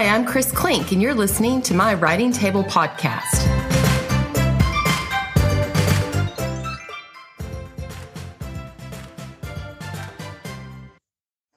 Hi, I'm Chris Klink, and you're listening to my Writing Table podcast.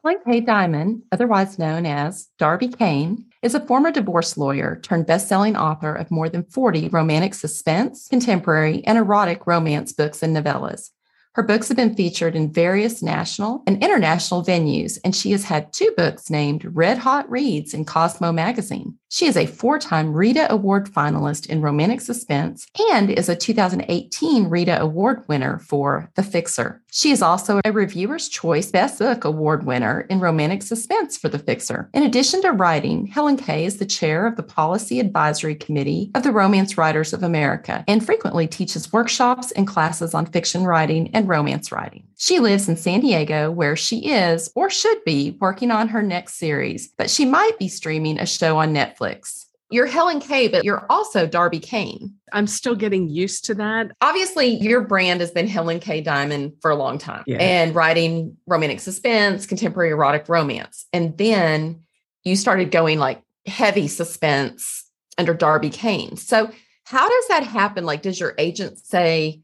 HelenKay Dimon, otherwise known as Darby Kane, is a former divorce lawyer turned best-selling author of more than 40 romantic suspense, contemporary, and erotic romance books and novellas. Her books have been featured in various national and international venues, and she has had two books named Red Hot Reads in Cosmo magazine. She is a four time Rita Award finalist in romantic suspense and is a 2018 Rita Award winner for The Fixer. She is also a Reviewer's Choice Best Book Award winner in romantic suspense for The Fixer. In addition to writing, HelenKay is the chair of the Policy Advisory Committee of the Romance Writers of America and frequently teaches workshops and classes on fiction writing and romance writing. She lives in San Diego, where she is, or should be, working on her next series, but she might be streaming a show on Netflix. You're HelenKay, but you're also Darby Kane. I'm still getting used to that. Obviously, your brand has been HelenKay Dimon for a long time yeah. and writing romantic suspense, contemporary erotic romance. And then you started going like heavy suspense under Darby Kane. So, how does that happen? Like, does your agent say,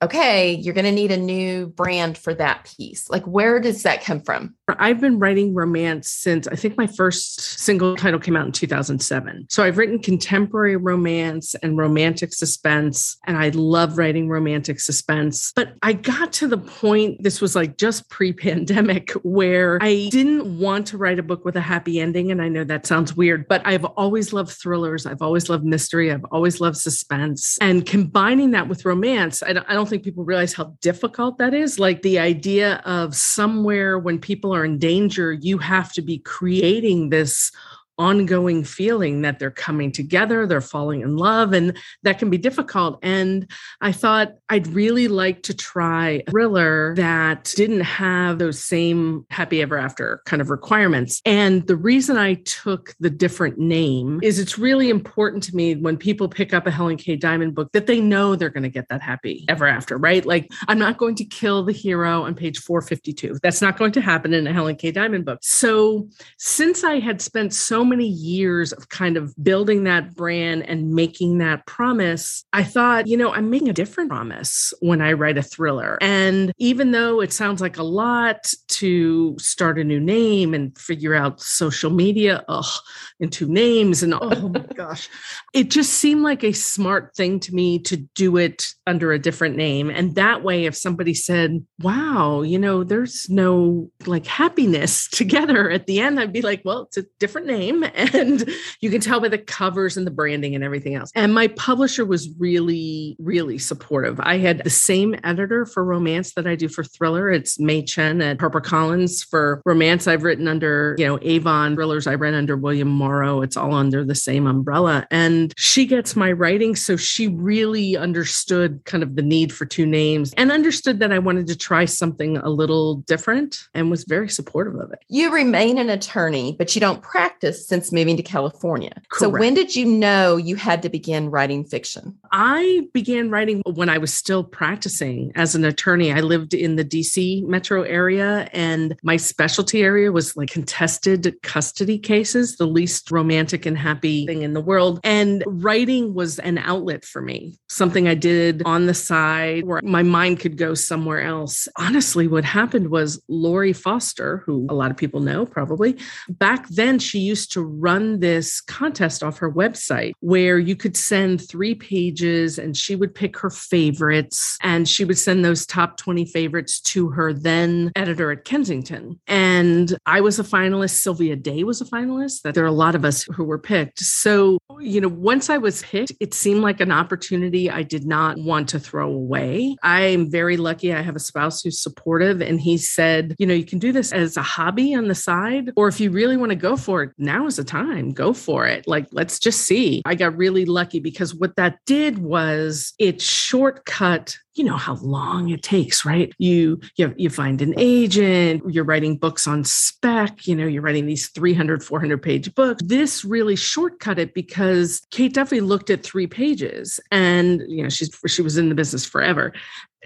okay, you're going to need a new brand for that piece. Like, where does that come from? I've been writing romance since I think my first single title came out in 2007. So I've written contemporary romance and romantic suspense, and I love writing romantic suspense. But I got to the point, this was like just pre pandemic, where I didn't want to write a book with a happy ending. And I know that sounds weird, but I've always loved thrillers. I've always loved mystery. I've always loved suspense. And combining that with romance, I don't, don't think people realize how difficult that is. Like the idea of somewhere when people are in danger, you have to be creating this ongoing feeling that they're coming together, they're falling in love, and that can be difficult. And I thought I'd really like to try a thriller that didn't have those same happy ever after kind of requirements. And the reason I took the different name is it's really important to me when people pick up a HelenKay Dimon book that they know they're going to get that happy ever after, right? Like I'm not going to kill the hero on page 452. That's not going to happen in a HelenKay Dimon book. So since I had spent so many years of kind of building that brand and making that promise, I thought, you know, I'm making a different promise when I write a thriller. And even though it sounds like a lot to start a new name and figure out social media, ugh, and two names and oh my gosh, it just seemed like a smart thing to me to do it under a different name. And that way, if somebody said, wow, you know, there's no like happiness together at the end, I'd be like, well, it's a different name and you can tell by the covers and the branding and everything else. And my publisher was really, really supportive. I had the same editor for romance that I do for thriller. It's May Chen at HarperCollins. For romance, I've written under, you know, Avon thrillers. I read under William Morrow. It's all under the same umbrella. And she gets my writing. So she really understood kind of the need for two names and understood that I wanted to try something a little different and was very supportive of it. You remain an attorney, but you don't practice since moving to California. Correct. So when did you know you had to begin writing fiction? I began writing when I was still practicing as an attorney. I lived in the DC metro area and my specialty area was like contested custody cases, the least romantic and happy thing in the world. And writing was an outlet for me, something I did on the side where my mind could go somewhere else. Honestly, what happened was Lori Foster, who a lot of people know probably, back then she used to run this contest off her website where you could send three pages and she would pick her favorites and she would send those top 20 favorites to her then editor at Kensington. And I was a finalist. Sylvia Day was a finalist. That there are a lot of us who were picked. So, you know, once I was picked, it seemed like an opportunity I did not want to throw away. I'm very lucky. I have a spouse who's supportive and he said, you know, you can do this as a hobby on the side, or if you really want to go for it, now is the time. Go for it. Like, let's just see. I got really lucky because what that did was it shortcut you know how long it takes right you you, you find an agent you're writing books on spec you know you're writing these 300 400 page books this really shortcut it because kate duffy looked at three pages and you know she's she was in the business forever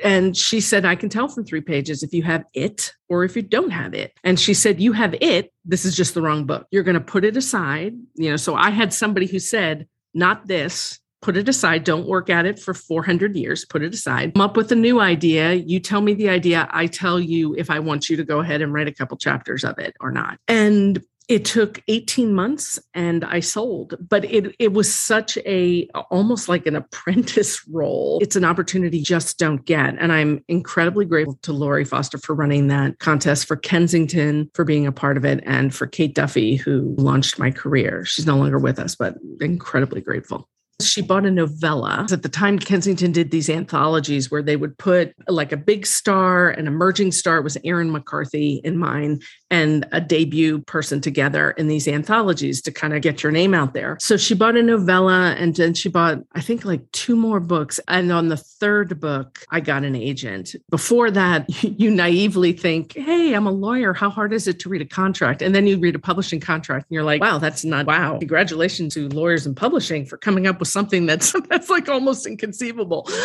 And she said, I can tell from three pages if you have it or if you don't have it. And she said, You have it. This is just the wrong book. You're going to put it aside. You know, so I had somebody who said, Not this. Put it aside. Don't work at it for 400 years. Put it aside. Come up with a new idea. You tell me the idea. I tell you if I want you to go ahead and write a couple chapters of it or not. And it took 18 months and I sold, but it it was such a almost like an apprentice role. It's an opportunity just don't get. And I'm incredibly grateful to Lori Foster for running that contest, for Kensington for being a part of it, and for Kate Duffy, who launched my career. She's no longer with us, but incredibly grateful she bought a novella. At the time, Kensington did these anthologies where they would put like a big star, an emerging star, was Erin McCarthy in mine, and a debut person together in these anthologies to kind of get your name out there. So she bought a novella and then she bought, I think, like two more books. And on the third book, I got an agent. Before that, you naively think, hey, I'm a lawyer. How hard is it to read a contract? And then you read a publishing contract and you're like, wow, that's not, wow. Congratulations to lawyers and publishing for coming up with something that's that's like almost inconceivable.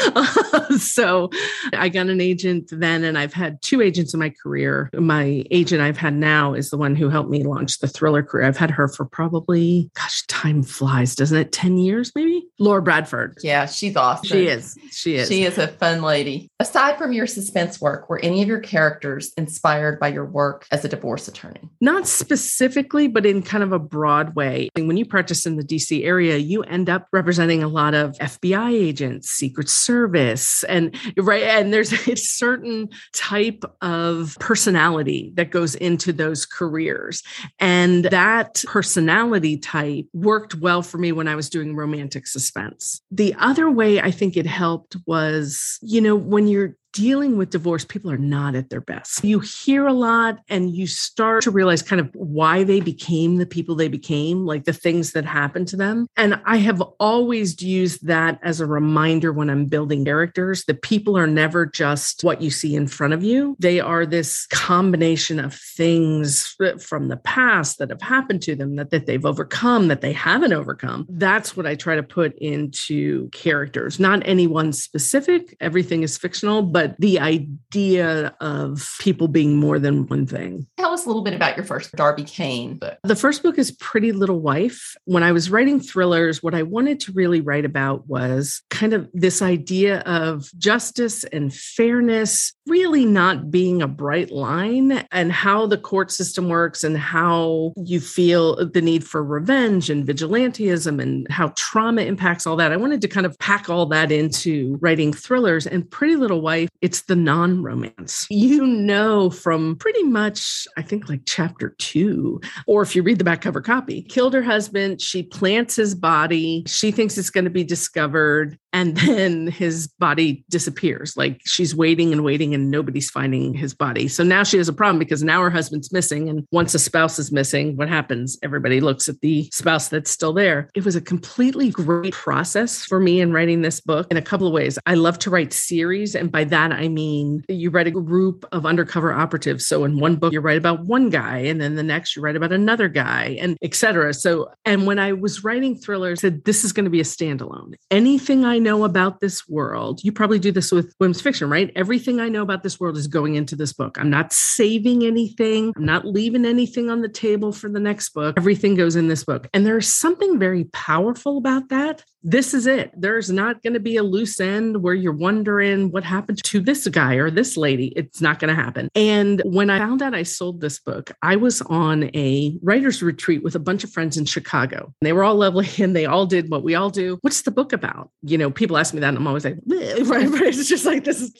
So I got an agent then, and I've had two agents in my career. My agent I've had now is the one who helped me launch the thriller career. I've had her for probably, gosh, time flies, doesn't it? 10 years, maybe? Laura Bradford. Yeah, she's awesome. She is. She is. She is a fun lady. Aside from your suspense work, were any of your characters inspired by your work as a divorce attorney? Not specifically, but in kind of a broad way. When you practice in the DC area, you end up representing a lot of FBI agents, Secret Service, and right. And there's a certain type of personality that goes into those careers. And that personality type worked well for me when I was doing romantic suspense. The other way I think it helped was, you know, when you're dealing with divorce, people are not at their best. You hear a lot and you start to realize kind of why they became the people they became, like the things that happened to them. And I have always used that as a reminder when I'm building characters that people are never just what you see in front of you. They are this combination of things from the past that have happened to them that, that they've overcome, that they haven't overcome. That's what I try to put into characters, not any one specific. Everything is fictional, but but the idea of people being more than one thing. Tell us a little bit about your first Darby Kane book. The first book is Pretty Little Wife. When I was writing thrillers, what I wanted to really write about was kind of this idea of justice and fairness really not being a bright line and how the court system works and how you feel the need for revenge and vigilantism and how trauma impacts all that. I wanted to kind of pack all that into writing thrillers and Pretty Little Wife it's the non romance. You know, from pretty much, I think like chapter two, or if you read the back cover copy, killed her husband. She plants his body. She thinks it's going to be discovered and then his body disappears like she's waiting and waiting and nobody's finding his body. So now she has a problem because now her husband's missing and once a spouse is missing what happens? Everybody looks at the spouse that's still there. It was a completely great process for me in writing this book in a couple of ways. I love to write series and by that i mean you write a group of undercover operatives. So in one book you write about one guy and then the next you write about another guy and etc so and when i was writing thrillers I said this is going to be a standalone. Anything i know about this world, you probably do this with women's fiction, right? Everything I know about this world is going into this book. I'm not saving anything, I'm not leaving anything on the table for the next book. Everything goes in this book. And there's something very powerful about that this is it. There's not going to be a loose end where you're wondering what happened to this guy or this lady. It's not going to happen. And when I found out I sold this book, I was on a writer's retreat with a bunch of friends in Chicago. They were all lovely and they all did what we all do. What's the book about? You know, people ask me that and I'm always like, right, right. It's just like, this is,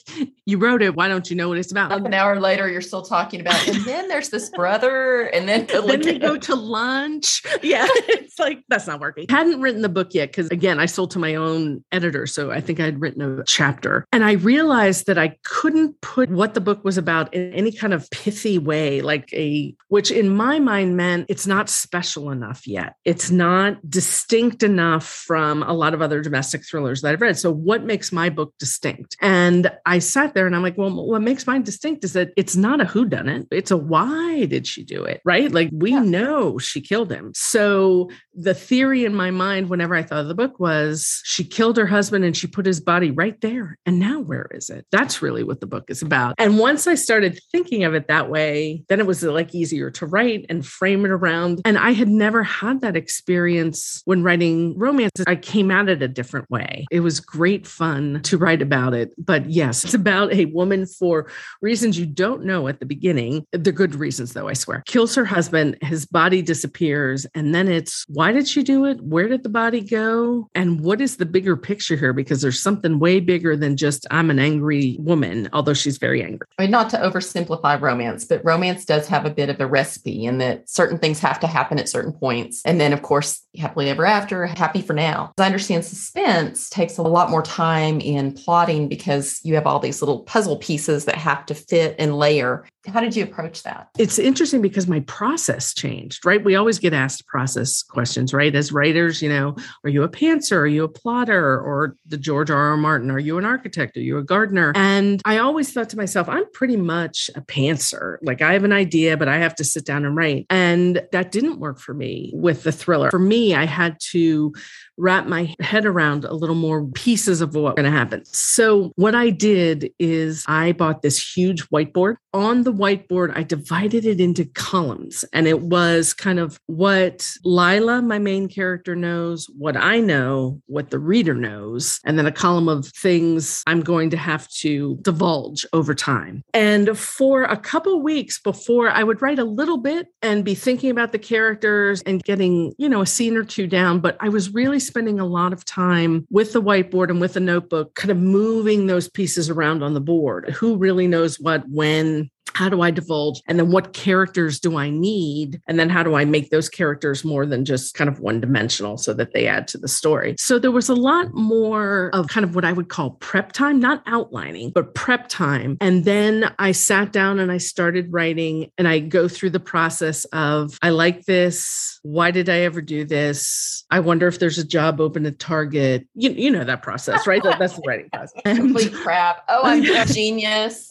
you wrote it. Why don't you know what it's about? An hour later, you're still talking about, and then there's this brother, and then, then we go to lunch. Yeah. It's like, that's not working. Hadn't written the book yet because, again, I sold to my own editor. So I think I had written a chapter. And I realized that I couldn't put what the book was about in any kind of pithy way, like a, which in my mind meant it's not special enough yet. It's not distinct enough from a lot of other domestic thrillers that I've read. So what makes my book distinct? And I sat there and I'm like, well, what makes mine distinct is that it's not a whodunit. It's a why did she do it? Right. Like we yeah. know she killed him. So the theory in my mind, whenever I thought of the book was she killed her husband and she put his body right there. And now where is it? That's really what the book is about. And once I started thinking of it that way, then it was like easier to write and frame it around. And I had never had that experience when writing romances. I came at it a different way. It was great fun to write about it. But yes, it's about a woman for reasons you don't know at the beginning. They're good reasons, though, I swear. Kills her husband, his body disappears. And then it's why did she do it? Where did the body go? And what is the bigger picture here? Because there's something way bigger than just I'm an angry woman, although she's very angry. I mean, not to oversimplify romance, but romance does have a bit of a recipe in that certain things have to happen at certain points. And then, of course, happily ever after, happy for now. As I understand, suspense takes a lot more time in plotting because you have all these little puzzle pieces that have to fit and layer. How did you approach that? It's interesting because my process changed, right? We always get asked process questions, right? As writers, you know, are you a pantser? Are you a plotter? Or the George R. R. Martin, are you an architect? Are you a gardener? And I always thought to myself, I'm pretty much a pantser. Like I have an idea, but I have to sit down and write. And that didn't work for me with the thriller. For me, I had to wrap my head around a little more pieces of what's going to happen. So, what I did is I bought this huge whiteboard. On the whiteboard, I divided it into columns, and it was kind of what Lila, my main character, knows, what I know, what the reader knows, and then a column of things I'm going to have to divulge over time. And for a couple weeks before, I would write a little bit and be thinking about the characters and getting, you know, a scene or two down, but I was really spending a lot of time with the whiteboard and with the notebook, kind of moving those pieces around on the board. Who really knows what, when, how do I divulge? And then what characters do I need? And then how do I make those characters more than just kind of one dimensional so that they add to the story? So there was a lot more of kind of what I would call prep time, not outlining, but prep time. And then I sat down and I started writing and I go through the process of I like this. Why did I ever do this? I wonder if there's a job open at Target. You, you know that process, right? That's the writing process. Complete crap. Oh, I'm a genius.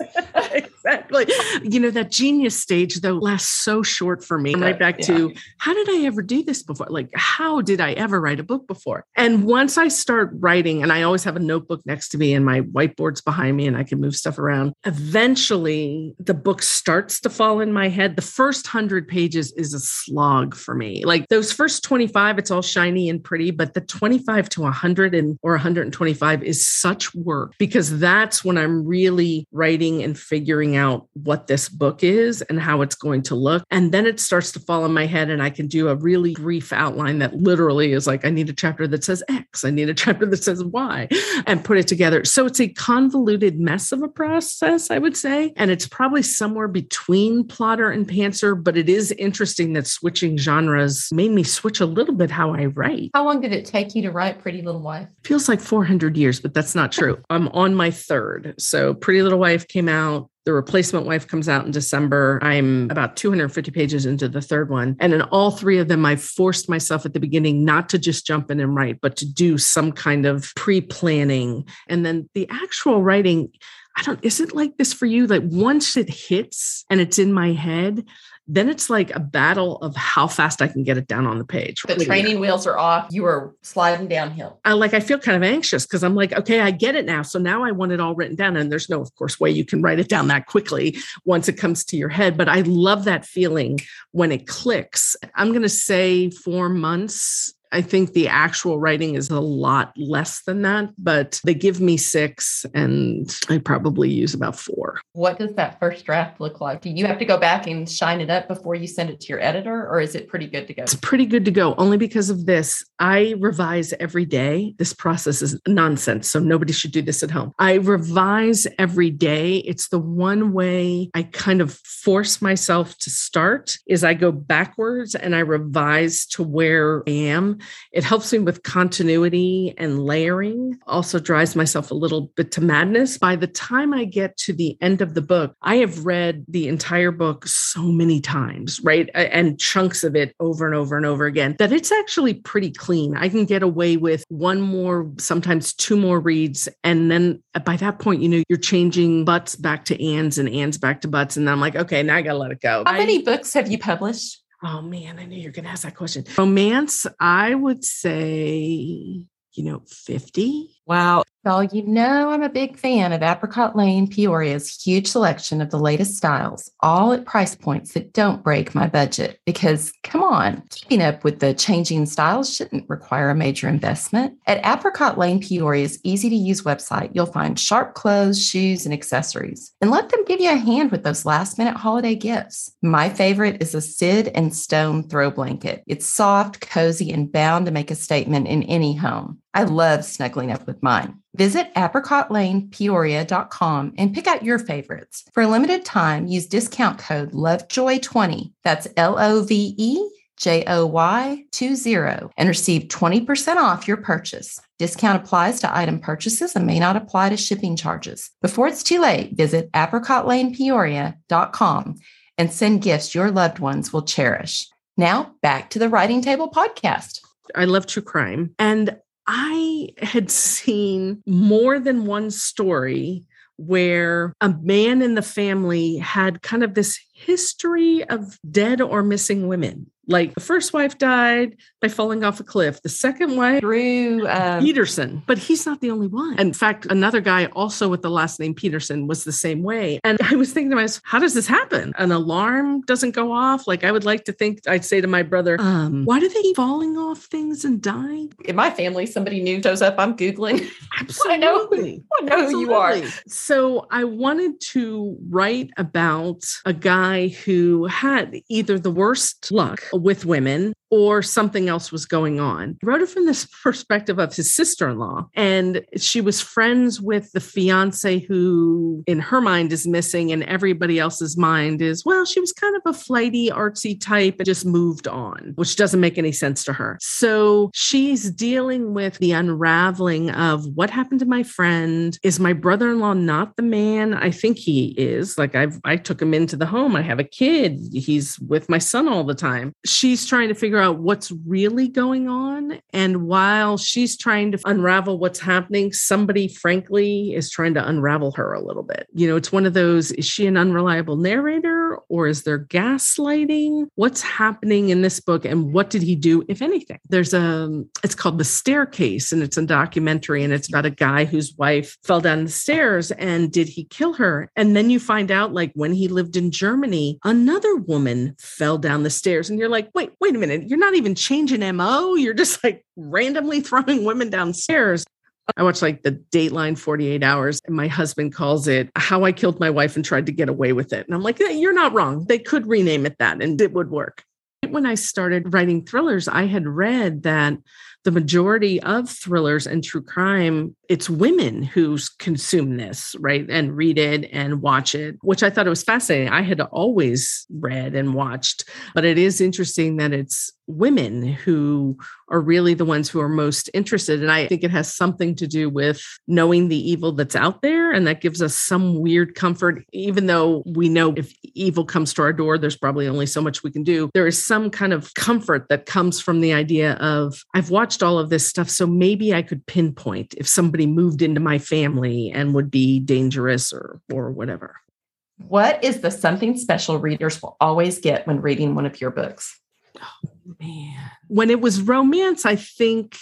exactly you know, that genius stage though lasts so short for me. Right back yeah. to how did I ever do this before? Like, how did I ever write a book before? And once I start writing, and I always have a notebook next to me and my whiteboard's behind me and I can move stuff around, eventually the book starts to fall in my head. The first hundred pages is a slog for me. Like those first 25, it's all shiny and pretty, but the 25 to 100 and or 125 is such work because that's when I'm really writing and figuring out what this book is and how it's going to look. And then it starts to fall in my head, and I can do a really brief outline that literally is like, I need a chapter that says X, I need a chapter that says Y, and put it together. So it's a convoluted mess of a process, I would say. And it's probably somewhere between plotter and pantser, but it is interesting that switching genres made me switch a little bit how I write. How long did it take you to write Pretty Little Wife? Feels like 400 years, but that's not true. I'm on my third. So Pretty Little Wife came out the replacement wife comes out in December. I'm about 250 pages into the third one. And in all three of them, I forced myself at the beginning not to just jump in and write, but to do some kind of pre planning. And then the actual writing, I don't, is it like this for you? Like once it hits and it's in my head, then it's like a battle of how fast I can get it down on the page. The training wheels are off. You are sliding downhill. I like I feel kind of anxious because I'm like, okay, I get it now. So now I want it all written down. And there's no, of course, way you can write it down that quickly once it comes to your head. But I love that feeling when it clicks. I'm gonna say four months I think the actual writing is a lot less than that, but they give me six and I probably use about four. What does that first draft look like? Do you have to go back and shine it up before you send it to your editor, or is it pretty good to go? It's pretty good to go, only because of this. I revise every day. This process is nonsense, so nobody should do this at home. I revise every day. It's the one way I kind of force myself to start is I go backwards and I revise to where I am it helps me with continuity and layering, also drives myself a little bit to madness. By the time I get to the end of the book, I have read the entire book so many times, right? And chunks of it over and over and over again that it's actually pretty clean. I can get away with one more, sometimes two more reads. And then by that point, you know, you're changing butts back to ands and ands back to butts. And then I'm like, okay, now I got to let it go. How many books have you published? Oh man, I knew you're going to ask that question. Romance, I would say you know, 50. Wow. Well, you know, I'm a big fan of Apricot Lane Peoria's huge selection of the latest styles, all at price points that don't break my budget. Because, come on, keeping up with the changing styles shouldn't require a major investment. At Apricot Lane Peoria's easy to use website, you'll find sharp clothes, shoes, and accessories. And let them give you a hand with those last minute holiday gifts. My favorite is a Sid and Stone throw blanket. It's soft, cozy, and bound to make a statement in any home. I love snuggling up with mine. Visit apricotlanepeoria.com and pick out your favorites. For a limited time, use discount code LOVEJOY20. That's L O V E J O Y 20 and receive 20% off your purchase. Discount applies to item purchases and may not apply to shipping charges. Before it's too late, visit apricotlanepeoria.com and send gifts your loved ones will cherish. Now, back to the Writing Table podcast. I love true crime. And I had seen more than one story where a man in the family had kind of this history of dead or missing women. Like the first wife died by falling off a cliff. The second wife, Drew um, Peterson, but he's not the only one. In fact, another guy also with the last name Peterson was the same way. And I was thinking to myself, how does this happen? An alarm doesn't go off. Like I would like to think I'd say to my brother, um, why do they keep falling off things and dying? In my family, somebody new shows up. I'm Googling. Absolutely. I know, I know who you are. So I wanted to write about a guy who had either the worst luck with women or something else was going on. Wrote it from this perspective of his sister in law. And she was friends with the fiance who, in her mind, is missing, and everybody else's mind is, well, she was kind of a flighty, artsy type and just moved on, which doesn't make any sense to her. So she's dealing with the unraveling of what happened to my friend. Is my brother in law not the man I think he is? Like, I've, I took him into the home. I have a kid. He's with my son all the time. She's trying to figure out what's really going on. And while she's trying to unravel what's happening, somebody, frankly, is trying to unravel her a little bit. You know, it's one of those is she an unreliable narrator or is there gaslighting? What's happening in this book and what did he do, if anything? There's a, it's called The Staircase and it's a documentary and it's about a guy whose wife fell down the stairs and did he kill her? And then you find out, like, when he lived in Germany, another woman fell down the stairs and you're like, wait, wait a minute, you're not even changing MO. You're just like randomly throwing women downstairs. I watch like the Dateline 48 hours, and my husband calls it How I Killed My Wife and Tried to Get Away with It. And I'm like, You're not wrong. They could rename it that and it would work. When I started writing thrillers, I had read that the majority of thrillers and true crime, it's women who consume this, right? And read it and watch it, which I thought it was fascinating. I had always read and watched, but it is interesting that it's women who are really the ones who are most interested. And I think it has something to do with knowing the evil that's out there. And that gives us some weird comfort, even though we know if evil comes to our door, there's probably only so much we can do. There is some kind of comfort that comes from the idea of, I've watched all of this stuff. So maybe I could pinpoint if somebody moved into my family and would be dangerous or, or whatever. What is the something special readers will always get when reading one of your books? Oh, man. When it was romance, I think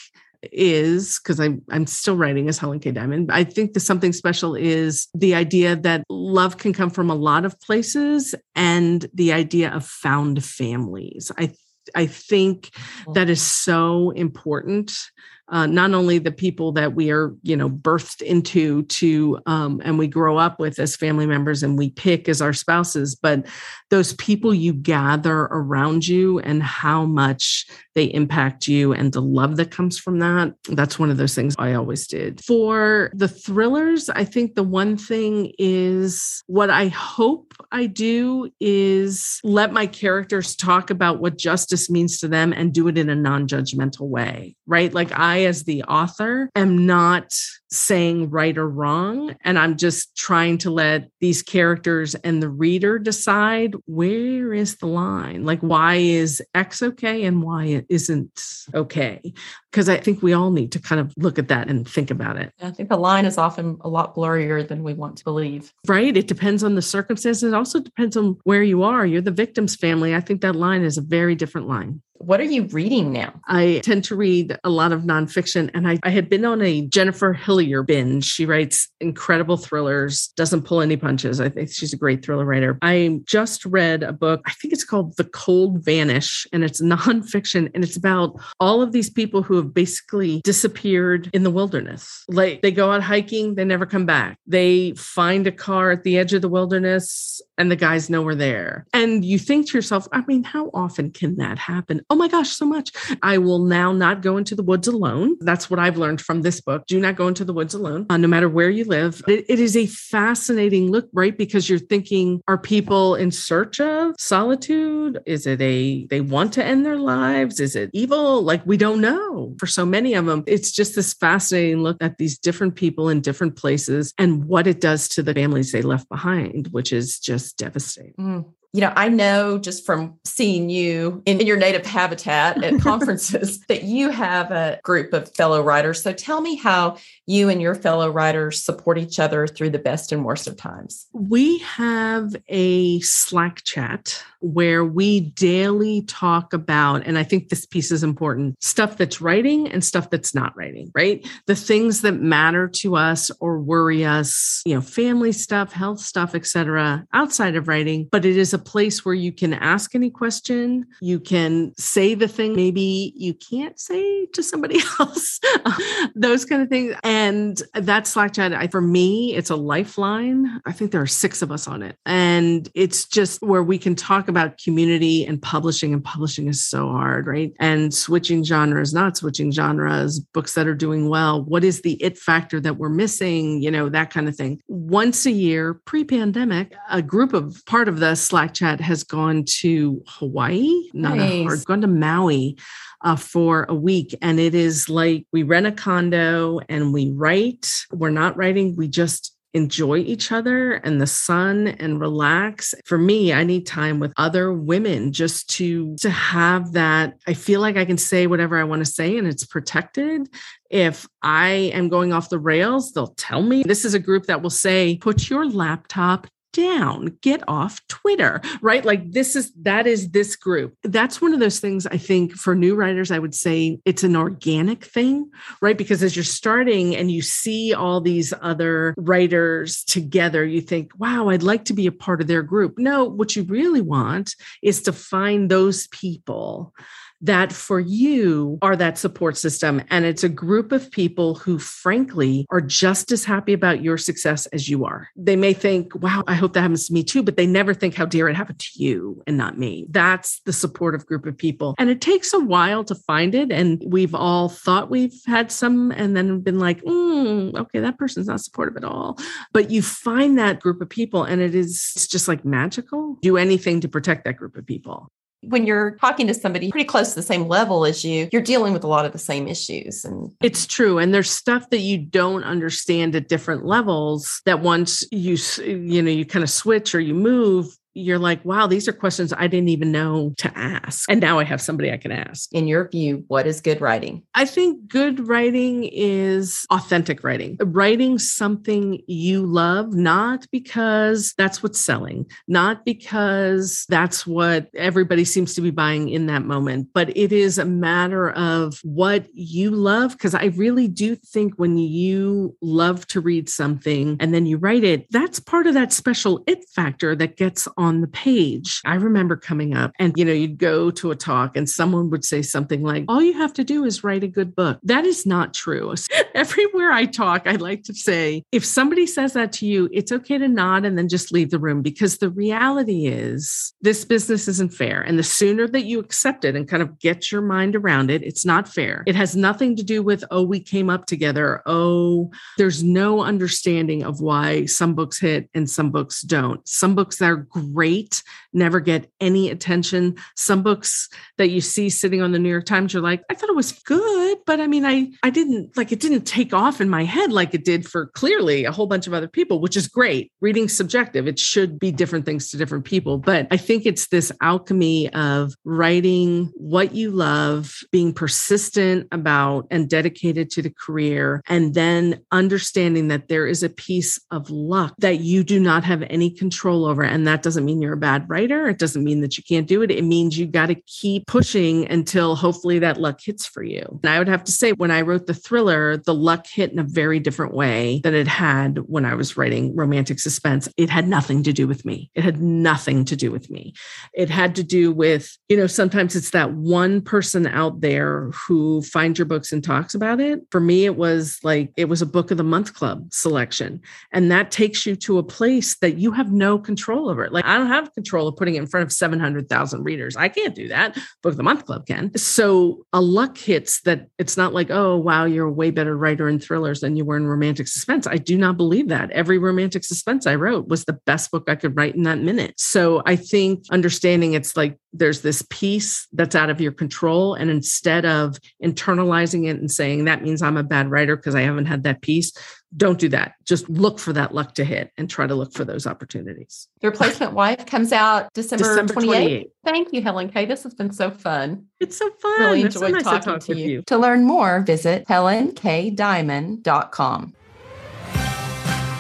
is because I'm I'm still writing as HelenKay Dimon. I think the something special is the idea that love can come from a lot of places and the idea of found families. I I think that is so important uh, not only the people that we are you know birthed into to um, and we grow up with as family members and we pick as our spouses but those people you gather around you and how much they impact you and the love that comes from that that's one of those things i always did. For the thrillers i think the one thing is what i hope i do is let my characters talk about what justice means to them and do it in a non-judgmental way right like i as the author, am not saying right or wrong. And I'm just trying to let these characters and the reader decide where is the line? Like, why is X okay and why it isn't okay? Because I think we all need to kind of look at that and think about it. I think the line is often a lot blurrier than we want to believe. Right. It depends on the circumstances. It also depends on where you are. You're the victim's family. I think that line is a very different line. What are you reading now? I tend to read a lot of nonfiction, and I, I had been on a Jennifer Hillier binge. She writes incredible thrillers, doesn't pull any punches. I think she's a great thriller writer. I just read a book, I think it's called The Cold Vanish, and it's nonfiction, and it's about all of these people who have basically disappeared in the wilderness. Like they go out hiking, they never come back. They find a car at the edge of the wilderness, and the guy's know we're there. And you think to yourself, I mean, how often can that happen? Oh my gosh, so much. I will now not go into the woods alone. That's what I've learned from this book. Do not go into the woods alone, uh, no matter where you live. It, it is a fascinating look, right? Because you're thinking, are people in search of solitude? Is it a, they want to end their lives? Is it evil? Like, we don't know. For so many of them, it's just this fascinating look at these different people in different places and what it does to the families they left behind, which is just devastating. Mm you know, I know just from seeing you in, in your native habitat at conferences that you have a group of fellow writers. So tell me how you and your fellow writers support each other through the best and worst of times. We have a Slack chat where we daily talk about, and I think this piece is important stuff that's writing and stuff that's not writing, right? The things that matter to us or worry us, you know, family stuff, health stuff, etc., outside of writing. But it is a place where you can ask any question. You can say the thing maybe you can't say to somebody else, those kind of things. And that Slack chat, I, for me, it's a lifeline. I think there are six of us on it. And it's just where we can talk about community and publishing, and publishing is so hard, right? And switching genres, not switching genres, books that are doing well. What is the it factor that we're missing? You know, that kind of thing. Once a year, pre pandemic, a group of part of the Slack chat has gone to Hawaii, not nice. a, or gone to Maui uh, for a week. And it is like we rent a condo and we write. We're not writing, we just enjoy each other and the sun and relax. For me, I need time with other women just to to have that I feel like I can say whatever I want to say and it's protected. If I am going off the rails, they'll tell me. This is a group that will say, put your laptop down, get off Twitter, right? Like this is that is this group. That's one of those things I think for new writers, I would say it's an organic thing, right? Because as you're starting and you see all these other writers together, you think, wow, I'd like to be a part of their group. No, what you really want is to find those people that for you are that support system. And it's a group of people who, frankly, are just as happy about your success as you are. They may think, wow, I hope that happens to me too, but they never think, how dare it happen to you and not me. That's the supportive group of people. And it takes a while to find it. And we've all thought we've had some and then been like, mm, okay, that person's not supportive at all. But you find that group of people and it is it's just like magical. Do anything to protect that group of people when you're talking to somebody pretty close to the same level as you, you're dealing with a lot of the same issues. And it's true. And there's stuff that you don't understand at different levels that once you, you know, you kind of switch or you move, you're like, wow, these are questions I didn't even know to ask. And now I have somebody I can ask. In your view, what is good writing? I think good writing is authentic writing, writing something you love, not because that's what's selling, not because that's what everybody seems to be buying in that moment, but it is a matter of what you love. Because I really do think when you love to read something and then you write it, that's part of that special it factor that gets on on the page. I remember coming up and, you know, you'd go to a talk and someone would say something like, all you have to do is write a good book. That is not true. Everywhere I talk, I like to say, if somebody says that to you, it's okay to nod and then just leave the room because the reality is this business isn't fair. And the sooner that you accept it and kind of get your mind around it, it's not fair. It has nothing to do with, oh, we came up together. Oh, there's no understanding of why some books hit and some books don't. Some books are great great, never get any attention. Some books that you see sitting on the New York Times, you're like, I thought it was good, but I mean, I I didn't like it didn't take off in my head like it did for clearly a whole bunch of other people, which is great. Reading subjective. It should be different things to different people. But I think it's this alchemy of writing what you love, being persistent about and dedicated to the career, and then understanding that there is a piece of luck that you do not have any control over. And that doesn't mean you're a bad writer writer. It doesn't mean that you can't do it. It means you got to keep pushing until hopefully that luck hits for you. And I would have to say, when I wrote the thriller, the luck hit in a very different way than it had when I was writing romantic suspense. It had nothing to do with me. It had nothing to do with me. It had to do with, you know, sometimes it's that one person out there who finds your books and talks about it. For me, it was like, it was a book of the month club selection. And that takes you to a place that you have no control over. Like, I don't have control putting it in front of 700,000 readers. I can't do that. Book of the month club can. So a luck hits that it's not like, oh, wow, you're a way better writer in thrillers than you were in romantic suspense. I do not believe that. Every romantic suspense I wrote was the best book I could write in that minute. So I think understanding it's like there's this piece that's out of your control. And instead of internalizing it and saying that means I'm a bad writer because I haven't had that piece, don't do that. Just look for that luck to hit and try to look for those opportunities. The replacement wife comes out December, December 28th. 28th. Thank you, HelenKay. This has been so fun. It's so fun. Really It's so enjoyed nice talking talk to with you. To learn more, visit helenkaydimon.com.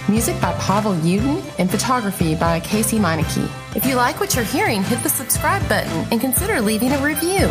Music by Pavel Uden and photography by Casey Meineke. If you like what you're hearing, hit the subscribe button and consider leaving a review.